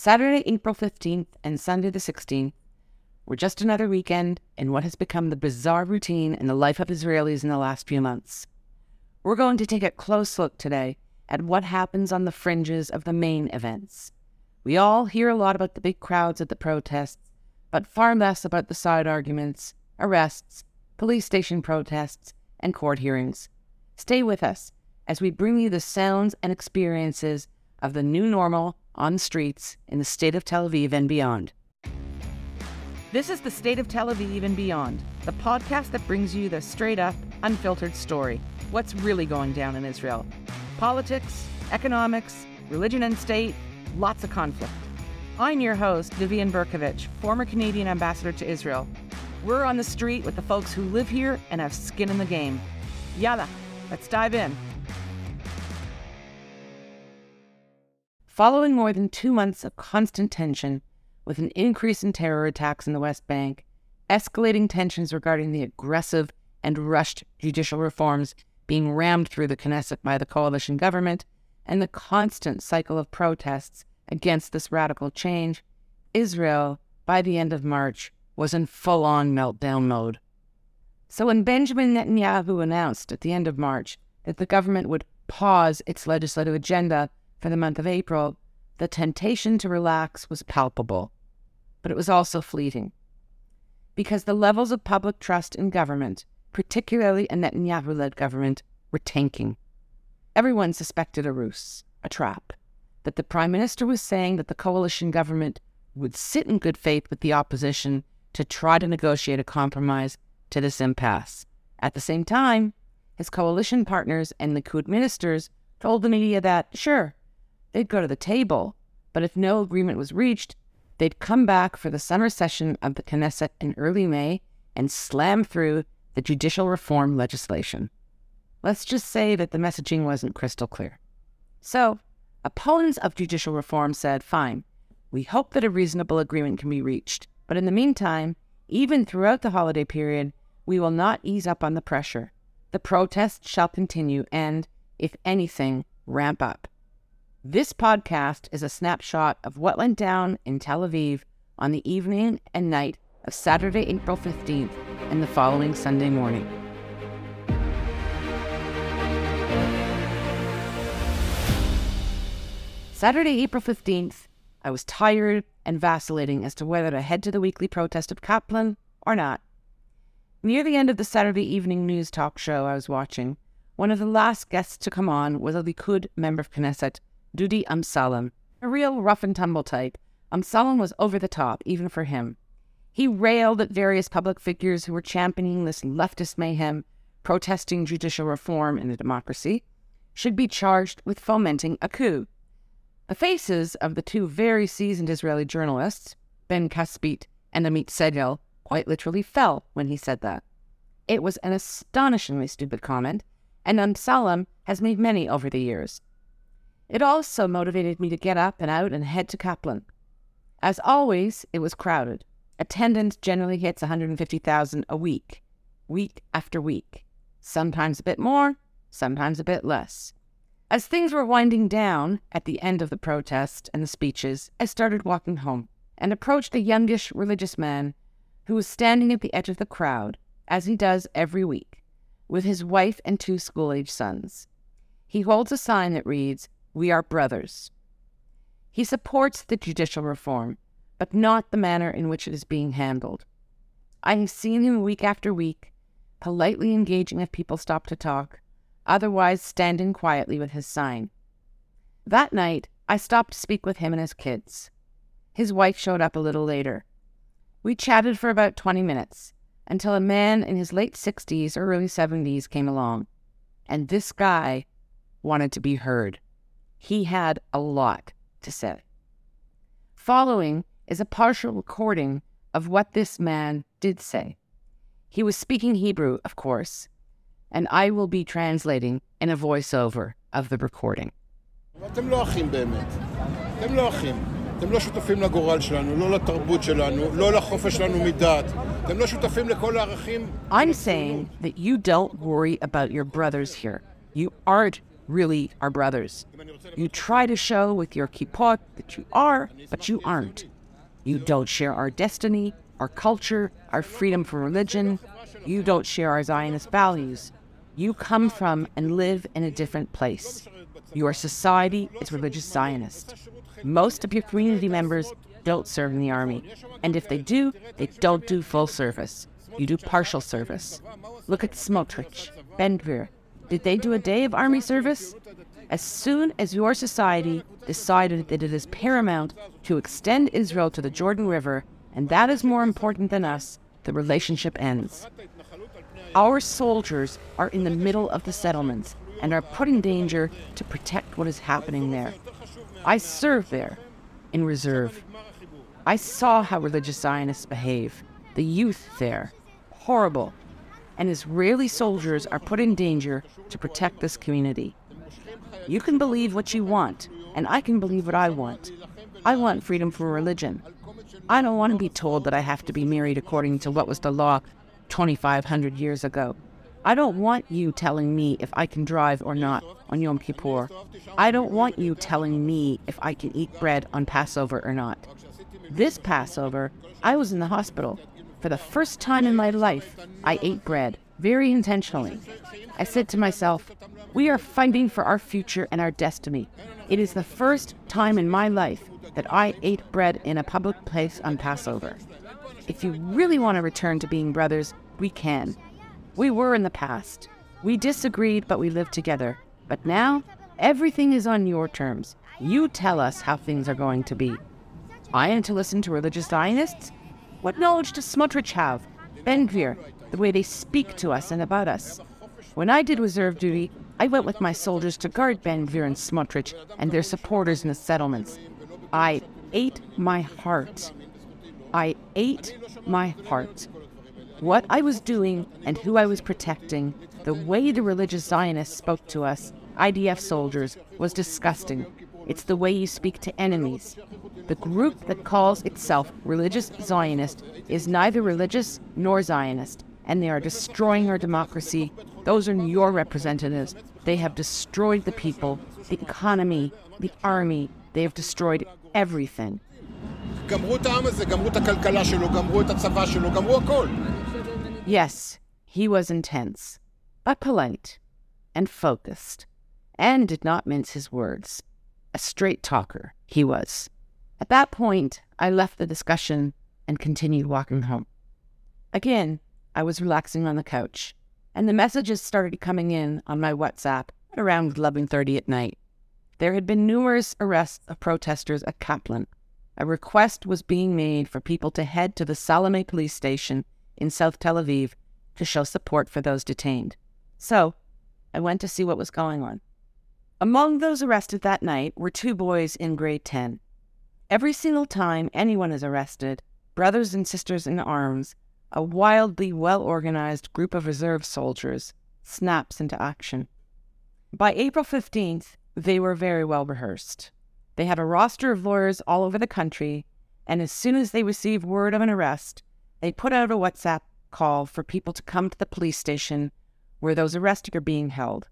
Saturday, April 15th and Sunday the 16th were just another weekend in what has become the bizarre routine in the life of Israelis in the last few months. We're going to take a close look today at what happens on the fringes of the main events. We all hear a lot about the big crowds at the protests, but far less about the side arguments, arrests, police station protests, and court hearings. Stay with us as we bring you the sounds and experiences of the new normal on the streets in the state of Tel Aviv and beyond. This is the State of Tel Aviv and Beyond, the podcast that brings you the straight up, unfiltered story. What's really going down in Israel? Politics, economics, religion and state, lots of conflict. I'm your host, Vivian Bercovici, former Canadian ambassador to Israel. We're on the street with the folks who live here and have skin in the game. Yalla, let's dive in. Following more than two months of constant tension, with an increase in terror attacks in the West Bank, escalating tensions regarding the aggressive and rushed judicial reforms being rammed through the Knesset by the coalition government, and the constant cycle of protests against this radical change, Israel, by the end of March, was in full on meltdown mode. So when Benjamin Netanyahu announced at the end of March that the government would pause its legislative agenda for the month of April, the temptation to relax was palpable, but it was also fleeting. Because the levels of public trust in government, particularly a Netanyahu led government, were tanking. Everyone suspected a ruse, a trap, that the Prime Minister was saying that the coalition government would sit in good faith with the opposition to try to negotiate a compromise to this impasse. At the same time, his coalition partners and Likud ministers told the media that, sure, They'd go to the table, but if no agreement was reached, they'd come back for the summer session of the Knesset in early May and slam through the judicial reform legislation. Let's just say that the messaging wasn't crystal clear. So, opponents of judicial reform said, fine, we hope that a reasonable agreement can be reached, but in the meantime, even throughout the holiday period, we will not ease up on the pressure. The protests shall continue and, if anything, ramp up. This podcast is a snapshot of what went down in Tel Aviv on the evening and night of Saturday, April 15th, and the following Sunday morning. Saturday, April 15th, I was tired and vacillating as to whether to head to the weekly protest of Kaplan or not. Near the end of the Saturday evening news talk show I was watching, one of the last guests to come on was a Likud member of Knesset Dudi Amsalem, a real rough and tumble type. Amsalem was over the top, even for him. He railed at various public figures who were championing this leftist mayhem, protesting judicial reform in a democracy, should be charged with fomenting a coup. The faces of the two very seasoned Israeli journalists, Ben Caspit and Amit Segal, quite literally fell when he said that. It was an astonishingly stupid comment, and Amsalem has made many over the years. It also motivated me to get up and out and head to Kaplan. As always, it was crowded. Attendance generally hits 150,000 a week, week after week. Sometimes a bit more, sometimes a bit less. As things were winding down at the end of the protest and the speeches, I started walking home and approached a youngish religious man who was standing at the edge of the crowd, as he does every week, with his wife and two school age sons. He holds a sign that reads, we are brothers. He supports the judicial reform, but not the manner in which it is being handled. I have seen him week after week, politely engaging if people stop to talk, otherwise standing quietly with his sign. That night, I stopped to speak with him and his kids. His wife showed up a little later. We chatted for about 20 minutes until a man in his late 60s or early 70s came along. And this guy wanted to be heard. He had a lot to say. Following is a partial recording of what this man did say. He was speaking Hebrew, of course, and I will be translating in a voiceover of the recording. אתם לא אחים באמת. אתם לא אחים. אתם לא שותפים לגורל שלנו, לא לתרבות שלנו, לא לחופש שלנו מדת. אתם לא שותפים לכל הערכים... I'm saying that you don't worry about your brothers here. You aren't really are brothers. You try to show with your kippot that you are, but you aren't. You don't share our destiny, our culture, our freedom from religion. You don't share our Zionist values. You come from and live in a different place. Your society is religious Zionist. Most of your community members don't serve in the army, and if they do, they don't do full service. You do partial service. Look at Smotrich, Ben Gvir. Did they do a day of army service? As soon as your society decided that it is paramount to extend Israel to the Jordan River, and that is more important than us, the relationship ends. Our soldiers are in the middle of the settlements and are put in danger to protect what is happening there. I served there in reserve. I saw how religious Zionists behave. The youth there, horrible. And Israeli soldiers are put in danger to protect this community. You can believe what you want, and I can believe what I want. I want freedom from religion. I don't want to be told that I have to be married according to what was the law 2,500 years ago. I don't want you telling me if I can drive or not on Yom Kippur. I don't want you telling me if I can eat bread on Passover or not. This Passover, I was in the hospital. For the first time in my life, I ate bread, very intentionally. I said to myself, We are fighting for our future and our destiny. It is the first time in my life that I ate bread in a public place on Passover. If you really want to return to being brothers, we can. We were in the past. We disagreed, but we lived together. But now, everything is on your terms. You tell us how things are going to be. I am to listen to religious Zionists? What knowledge does Smotrich have? Ben Gvir, the way they speak to us and about us. When I did reserve duty, I went with my soldiers to guard Ben Gvir and Smotrich and their supporters in the settlements. I ate my heart. I ate my heart. What I was doing and who I was protecting, the way the religious Zionists spoke to us, IDF soldiers, was disgusting. It's the way you speak to enemies. The group that calls itself religious Zionist is neither religious nor Zionist, and they are destroying our democracy. Those are your representatives. They have destroyed the people, the economy, the army. They have destroyed everything. Yes, he was intense, but polite and focused, and did not mince his words. A straight talker, he was. At that point, I left the discussion and continued walking home. Again, I was relaxing on the couch, and the messages started coming in on my WhatsApp at around 11:30 at night. There had been numerous arrests of protesters at Kaplan. A request was being made for people to head to the Salame police station in South Tel Aviv to show support for those detained. So, I went to see what was going on. Among those arrested that night were two boys in grade 10. Every single time anyone is arrested, brothers and sisters in arms, a wildly well organized group of reserve soldiers snaps into action. By April 15th, they were very well rehearsed. They had a roster of lawyers all over the country, and as soon as they received word of an arrest, they put out a WhatsApp call for people to come to the police station where those arrested are being held.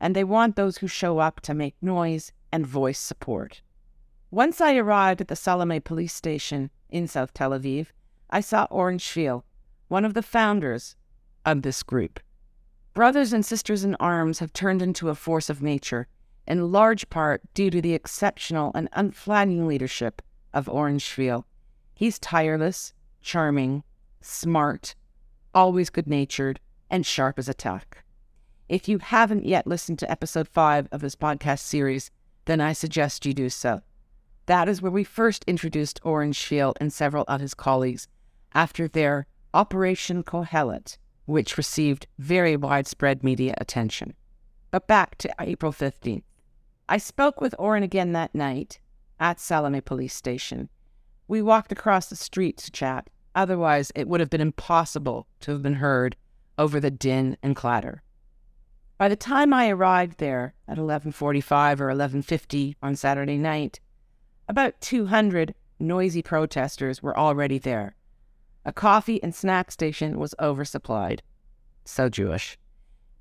And they want those who show up to make noise and voice support. Once I arrived at the Salame police station in South Tel Aviv, I saw Oren Shvil, one of the founders of this group. Brothers and sisters in arms have turned into a force of nature, in large part due to the exceptional and unflagging leadership of Oren Shvil. He's tireless, charming, smart, always good natured, and sharp as a tack. If you haven't yet listened to episode 5 of this podcast series, then I suggest you do so. That is where we first introduced Oren Shvil and several of his colleagues after their Operation Kohelet, which received very widespread media attention. But back to April 15th. I spoke with Oren again that night at Salame Police Station. We walked across the street to chat, Otherwise, it would have been impossible to have been heard over the din and clatter. By the time I arrived there at 11:45 or 11:50 on Saturday night, about 200 noisy protesters were already there. A coffee and snack station was oversupplied. So Jewish.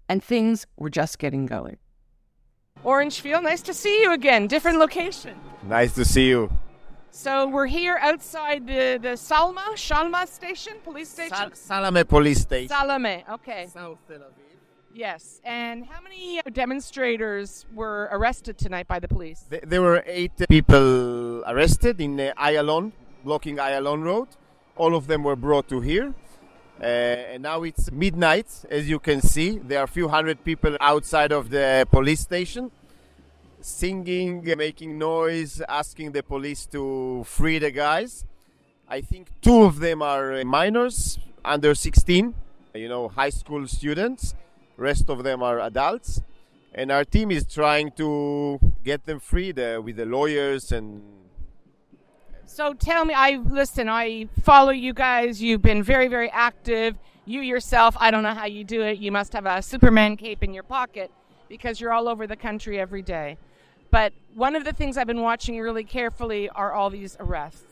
And things were just getting going. Oren Shvil, nice to see you again. Different location. Nice to see you. So we're here outside the, the Salma, Shalma station, police station? Sal- Salame police station. Salame, okay. South Tel Aviv. Yes. And how many demonstrators were arrested tonight by the police? There were eight people arrested in uh, Ayalon, blocking Ayalon Road. All of them were brought to here. Uh, and now it's midnight, as you can see. There are a few hundred people outside of the police station, singing, making noise, asking the police to free the guys. I think two of them are uh, minors, under 16, you know, high school students. Rest of them are adults. And our team is trying to get them free the, with the lawyers and So tell me, I listen, I follow you guys. You've been very, very active. You yourself, I don't know how you do it. You must have a Superman cape in your pocket because you're all over the country every day. But one of the things I've been watching really carefully are all these arrests.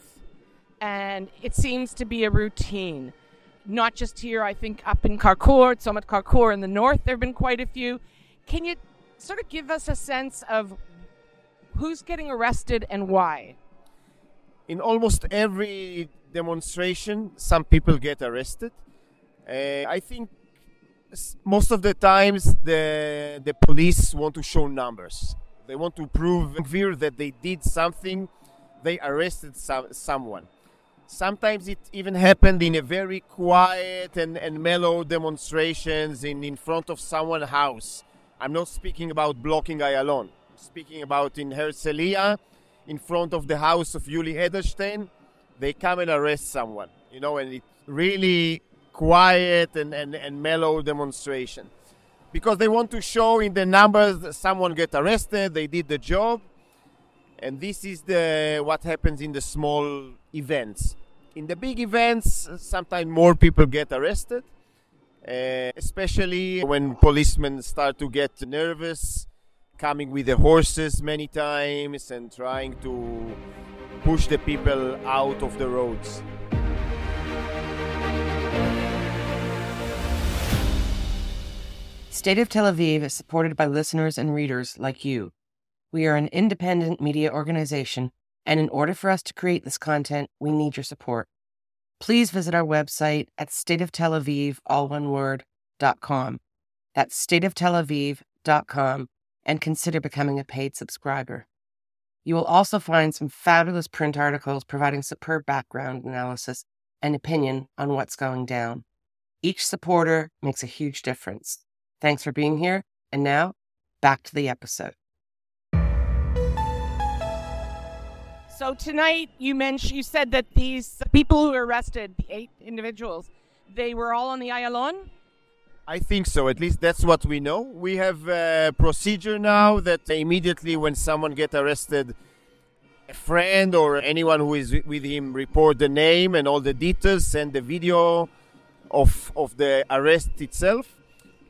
And it seems to be a routine. Not just here, I think up in Karkur, Summit Karkur in the north, there have been quite a few. Can you sort of give us a sense of who's getting arrested and why? in almost every demonstration, some people get arrested. Uh, I think most of the times the the police want to show numbers. They want to prove clear that they did something. They arrested some, someone. Sometimes it even happened in a very quiet and, and mellow demonstrations in, in front of someone's house. I'm not speaking about blocking Ayalon. I'm speaking about in Herzliya, in front of the house of Yuli Edelstein, they come and arrest someone, you know, and it's really quiet and, and, and mellow demonstration. Because they want to show in the numbers that someone get arrested, they did the job, and this is the what happens in the small events. In the big events, sometimes more people get arrested, uh, especially when policemen start to get nervous coming with the horses many times and trying to push the people out of the roads. State of Tel Aviv is supported by listeners and readers like you. We are an independent media organization, and in order for us to create this content, we need your support. Please visit our website at stateoftelaviv, all one word, dot com. That's stateoftelaviv.com and consider becoming a paid subscriber. You will also find some fabulous print articles providing superb background analysis and opinion on what's going down. Each supporter makes a huge difference. Thanks for being here. And now, back to the episode. So tonight you mentioned you said that these people who were arrested, the eight individuals, they were all on the Ayalon. I think so. At least that's what we know. We have a procedure now that immediately when someone get arrested, a friend or anyone who is with him report the name and all the details, send the video of of the arrest itself.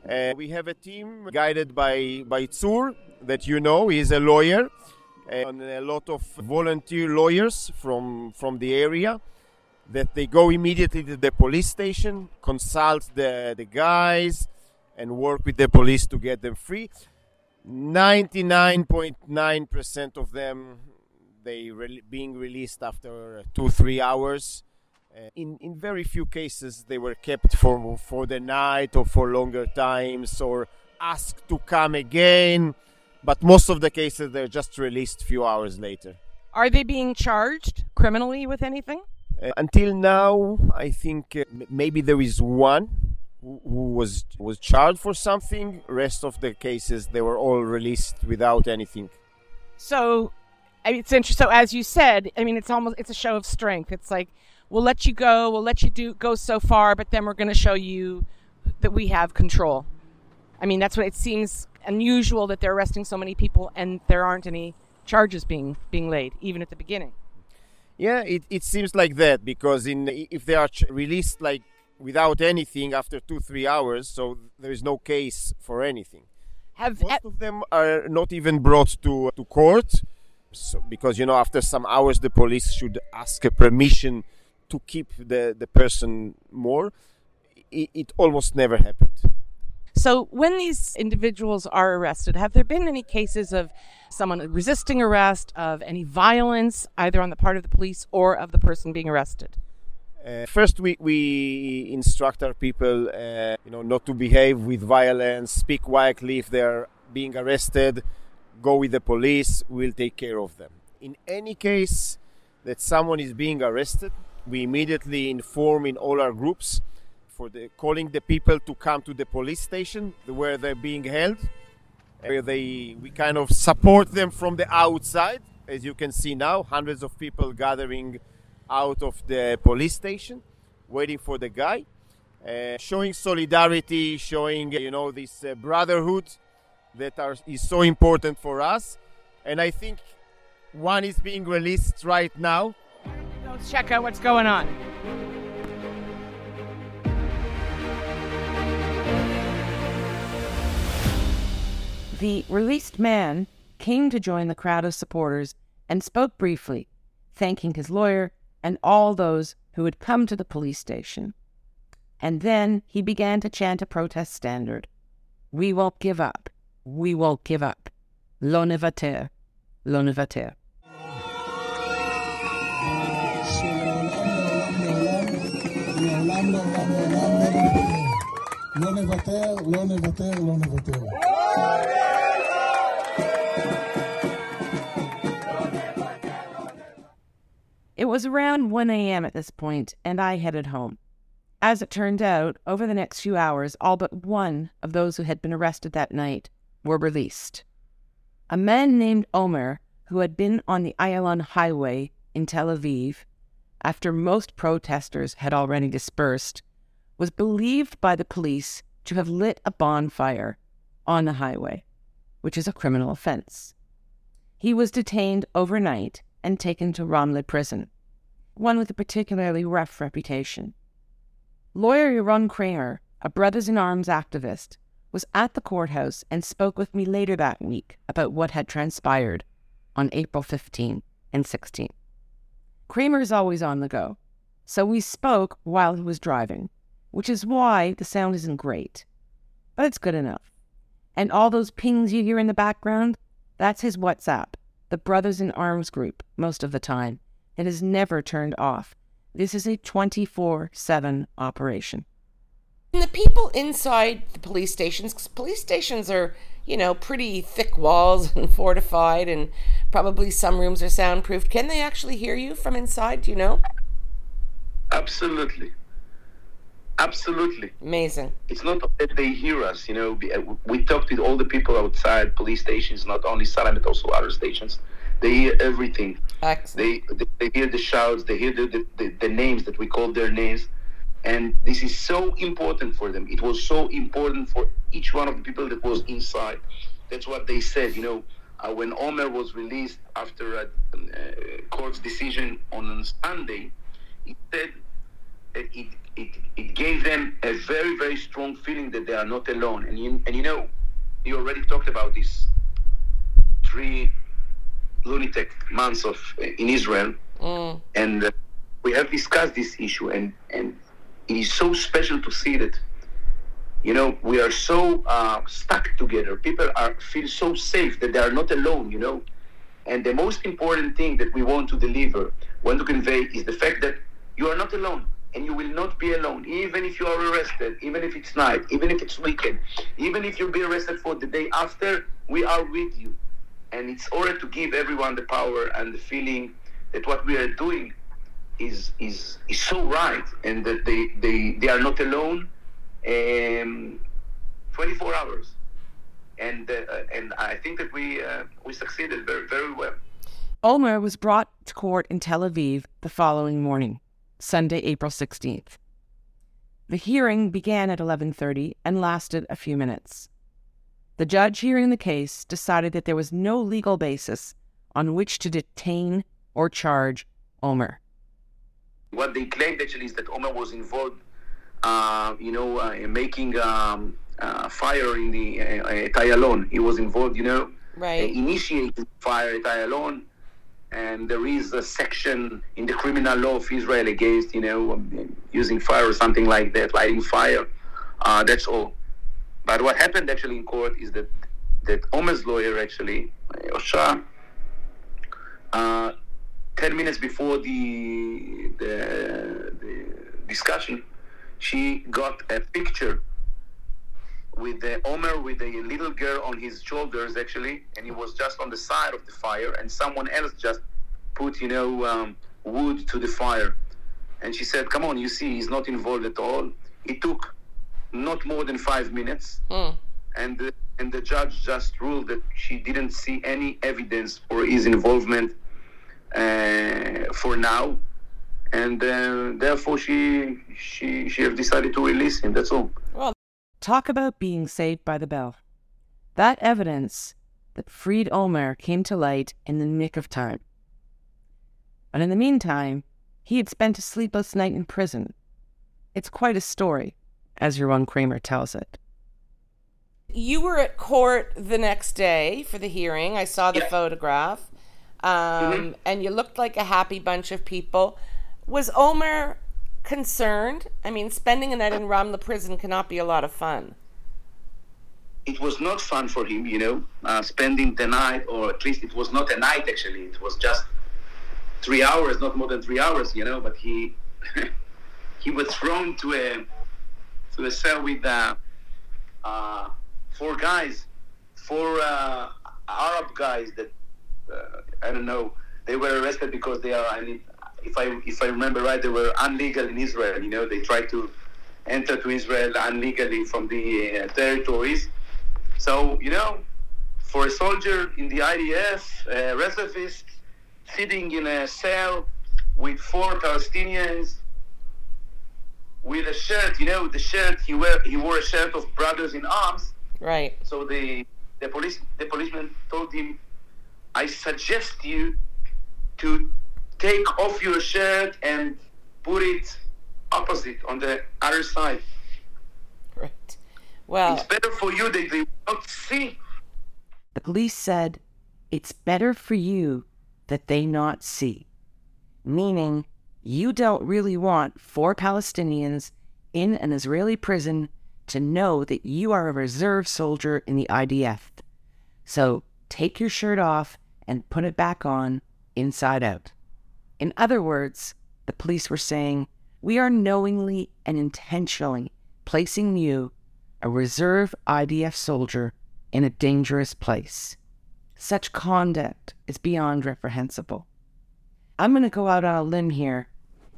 Uh, we have a team guided by by Tzur that you know. He's a lawyer, and a lot of volunteer lawyers from from the area that they go immediately to the police station, consult the, the guys, and work with the police to get them free. 99.9% of them they re- being released after two three hours. Uh, in in very few cases they were kept for for the night or for longer times or asked to come again. But most of the cases they're just released few hours later. Are they being charged criminally with anything? Uh, until now, I think uh, m- maybe there is one who, who was was charged for something. Rest of the cases, they were all released without anything. So it's interesting. So as you said, I mean, it's almost it's a show of strength. It's like we'll let you go, we'll let you do go so far, but then we're going to show you that we have control. I mean, that's what it seems unusual that they're arresting so many people and there aren't any charges being being laid, even at the beginning. Yeah, it, it seems like that because in if they are ch- released like without anything after two three hours, so there is no case for anything. Have Most of them are not even brought to to court, so, because you know after some hours the police should ask a permission to keep the the person more. It, it almost never happened. So, when these individuals are arrested, have there been any cases of someone resisting arrest, of any violence, either on the part of the police or of the person being arrested? Uh, first, we, we instruct our people, uh, you know, not to behave with violence, speak quietly if they're being arrested, go with the police, we'll take care of them. In any case that someone is being arrested, we immediately inform in all our groups for the calling the people to come to the police station where they're being held. Where they we kind of support them from the outside, as you can see now, hundreds of people gathering out of the police station, waiting for the guy, uh, showing solidarity, showing you know this uh, brotherhood that are, is so important for us. And I think one is being released right now. Let's check out what's going on. The released man came to join the crowd of supporters and spoke briefly, thanking his lawyer and all those who had come to the police station. And then he began to chant a protest standard We won't give up. We won't give up. Lo nevater. Lo nevater. לא נוותר, לא נוותר, לא נוותר. It was around 1 a.m. at this point, and I headed home. As it turned out, over the next few hours, all but one of those who had been arrested that night were released. A man named Omer, who had been on the Ayalon Highway in Tel Aviv, after most protesters had already dispersed, was believed by the police to have lit a bonfire on the highway, which is a criminal offense. He was detained overnight and taken to Ramle prison, one with a particularly rough reputation. Lawyer Yaron Kramer, a Brothers in Arms activist, was at the courthouse and spoke with me later that week about what had transpired on April 15 and 16. Kramer is always on the go, so we spoke while he was driving, which is why the sound isn't great, but it's good enough. And all those pings you hear in the background, that's his WhatsApp the Brothers in Arms group most of the time. It is never turned off. This is a 24 7 operation. And the people inside the police stations, because police stations are, you know, pretty thick walls and fortified, and probably some rooms are soundproofed. Can they actually hear you from inside? Do you know? Absolutely. Absolutely. Amazing. It's not that they hear us, you know. We talked with all the people outside police stations, not only Salem, but also other stations. They hear everything. Excellent. They, they, they hear the shouts, they hear the, the, the, the names that we call their names. And this is so important for them. It was so important for each one of the people that was inside. That's what they said, you know. Uh, when Omer was released after a, a court's decision on Sunday, he said that it it, it gave them a very, very strong feeling that they are not alone. And you, and you know, you already talked about this three lunatic months of in Israel, mm. and uh, we have discussed this issue, and and it is so special to see that. You know, we are so uh, stuck together. People are feel so safe that they are not alone. You know, and the most important thing that we want to deliver, want to convey, is the fact that you are not alone and you will not be alone, even if you are arrested, even if it's night, even if it's weekend, even if you'll be arrested for the day after, we are with you. And it's order to give everyone the power and the feeling that what we are doing is is is so right and that they they, they are not alone um, 24 hours. And uh, and I think that we uh, we succeeded very very well. Omer was brought to court in Tel Aviv the following morning. Sunday, April 16th. The hearing began at 11:30 and lasted a few minutes. The judge hearing the case decided that there was no legal basis on which to detain or charge Omer. What they claimed actually is that Omer was involved, uh, you know, uh, in making um, uh, fire in the uh, at Ayalon. He was involved, you know, right. initiating fire at Ayalon and there is a section in the criminal law of Israel against, you know, um, using fire or something like that, lighting fire. Uh, that's all. But what happened actually in court is that that Omer's lawyer actually, Osha, uh, ten minutes before the, the the discussion, she got a picture with the Omer with a little girl on his shoulders actually, and he was just on the side of the fire, and someone else just put you know um, wood to the fire, and she said, "Come on, you see, he's not involved at all." It took not more than five minutes, Hmm. and the, and the judge just ruled that she didn't see any evidence for his involvement uh, for now, and uh, therefore she she she have decided to release him. That's all. Talk about being saved by the bell. That evidence that freed Omer came to light in the nick of time. But in the meantime, he had spent a sleepless night in prison. It's quite a story, as Yaron Kramer tells it. You were at court the next day for the hearing. I saw the Yeah. photograph. Um, And you looked like a happy bunch of people. Was Omer concerned? I mean, spending a night in Ramla prison cannot be a lot of fun. it was not fun for him, you know, uh, spending the night, or at least it was not a night actually. It was just three hours, not more than three hours, you know. But he he was thrown to a to a cell with uh, uh, four guys, four uh, Arab guys that uh, I don't know. They were arrested because they are. I mean, if I if I remember right, they were illegal in Israel. You know, they tried to enter to Israel illegally from the uh, territories. So, you know, for a soldier in the IDF, a reservist, sitting in a cell with four Palestinians, with a shirt, you know, the shirt he wear, he wore a shirt of Brothers in Arms. Right. So the the police the policeman told him, "I suggest you to take off your shirt and put it opposite on the other side. Right. Well, It's better for you that they don't see." The police said, It's better for you that they not see. Meaning, you don't really want four Palestinians in an Israeli prison to know that you are a reserve soldier in the IDF. So take your shirt off and put it back on inside out. In other words, the police were saying, We are knowingly and intentionally placing you, a reserve IDF soldier, in a dangerous place. Such conduct is beyond reprehensible. I'm going to go out on a limb here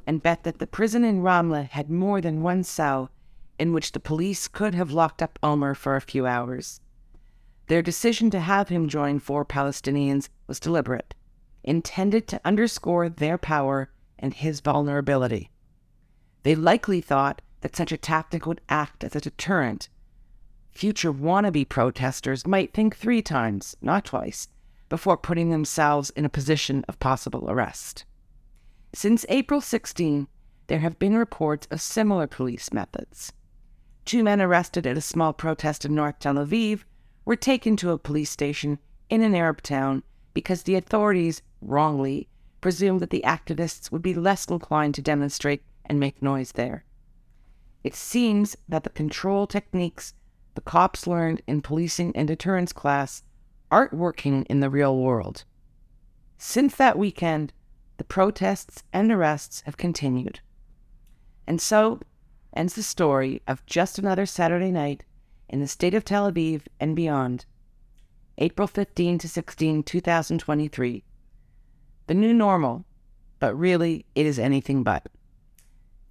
and bet that the prison in Ramla had more than one cell in which the police could have locked up Omer for a few hours. Their decision to have him join four Palestinians was deliberate, intended to underscore their power and his vulnerability. They likely thought that such a tactic would act as a deterrent. Future wannabe protesters might think three times, not twice, before putting themselves in a position of possible arrest. Since April 16, there have been reports of similar police methods. Two men arrested at a small protest in North Tel Aviv were taken to a police station in an Arab town because the authorities, wrongly, presumed that the activists would be less inclined to demonstrate and make noise there. It seems that the control techniques the cops learned in policing and deterrence class aren't working in the real world. Since that weekend, the protests and arrests have continued. And so ends the story of just another Saturday night in the state of Tel Aviv and beyond. April 15 to 16, 2023. The new normal, but really it is anything but.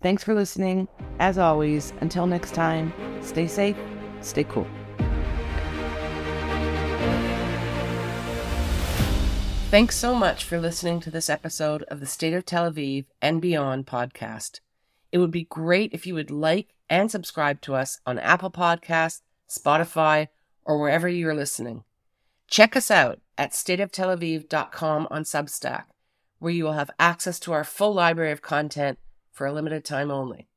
Thanks for listening. As always, until next time, stay safe, stay cool. Thanks so much for listening to this episode of the State of Tel Aviv and Beyond podcast. It would be great if you would like and subscribe to us on Apple Podcasts, Spotify, or wherever you're listening. Check us out at stateoftelaviv.com on Substack, where you will have access to our full library of content for a limited time only.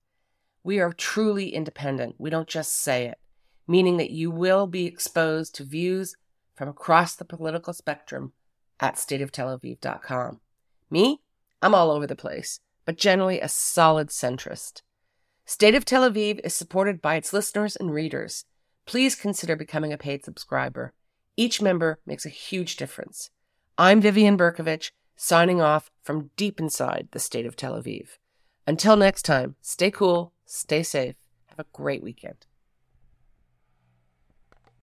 We are truly independent. We don't just say it, meaning that you will be exposed to views from across the political spectrum at stateoftelaviv.com. Me? I'm all over the place, but generally a solid centrist. State of Tel Aviv is supported by its listeners and readers. please consider becoming a paid subscriber. Each member makes a huge difference. I'm Vivian Bercovici, signing off from deep inside the state of Tel Aviv. Until next time, stay cool, stay safe, have a great weekend.